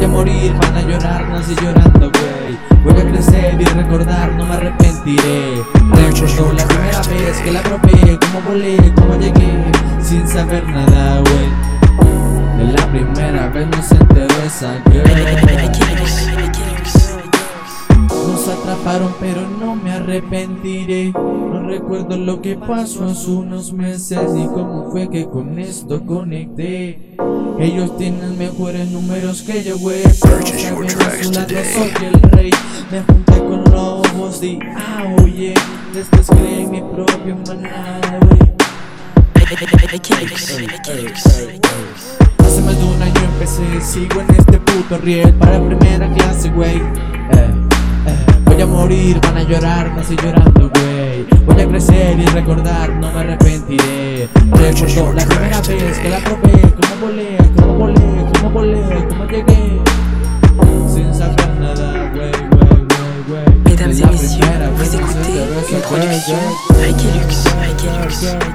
Voy a morir, van a llorar, nací llorando, güey. Voy a crecer y recordar, no me arrepentiré. Recuerdo la primera vez que la probé, cómo volé, cómo llegué Sin saber nada, güey. De la primera vez no se enteró esa girl. Nos atraparon pero no me arrepentiré. No recuerdo lo que pasó hace unos meses Ni cómo fue que con esto conecté Ellos tienen mejores números que yo, güey. Pero saben soy el rey. Me junté con lobos y ah, oye Después creé mi propia manada, güey. Hace más de un año empecé, sigo en este puto riel. Para primera clase, güey. Eh. Voy a morir, van a llorar, nací llorando, güey. Voy a crecer y recordar, no me arrepentiré recuerdo la primera vez que la probé, cómo volé, cómo volé, cómo volé, cómo llegué. Sin nada, güey, güey, güey, güey. Mesdames et messieurs, vous écoutez une production Rekelux, Rekelux.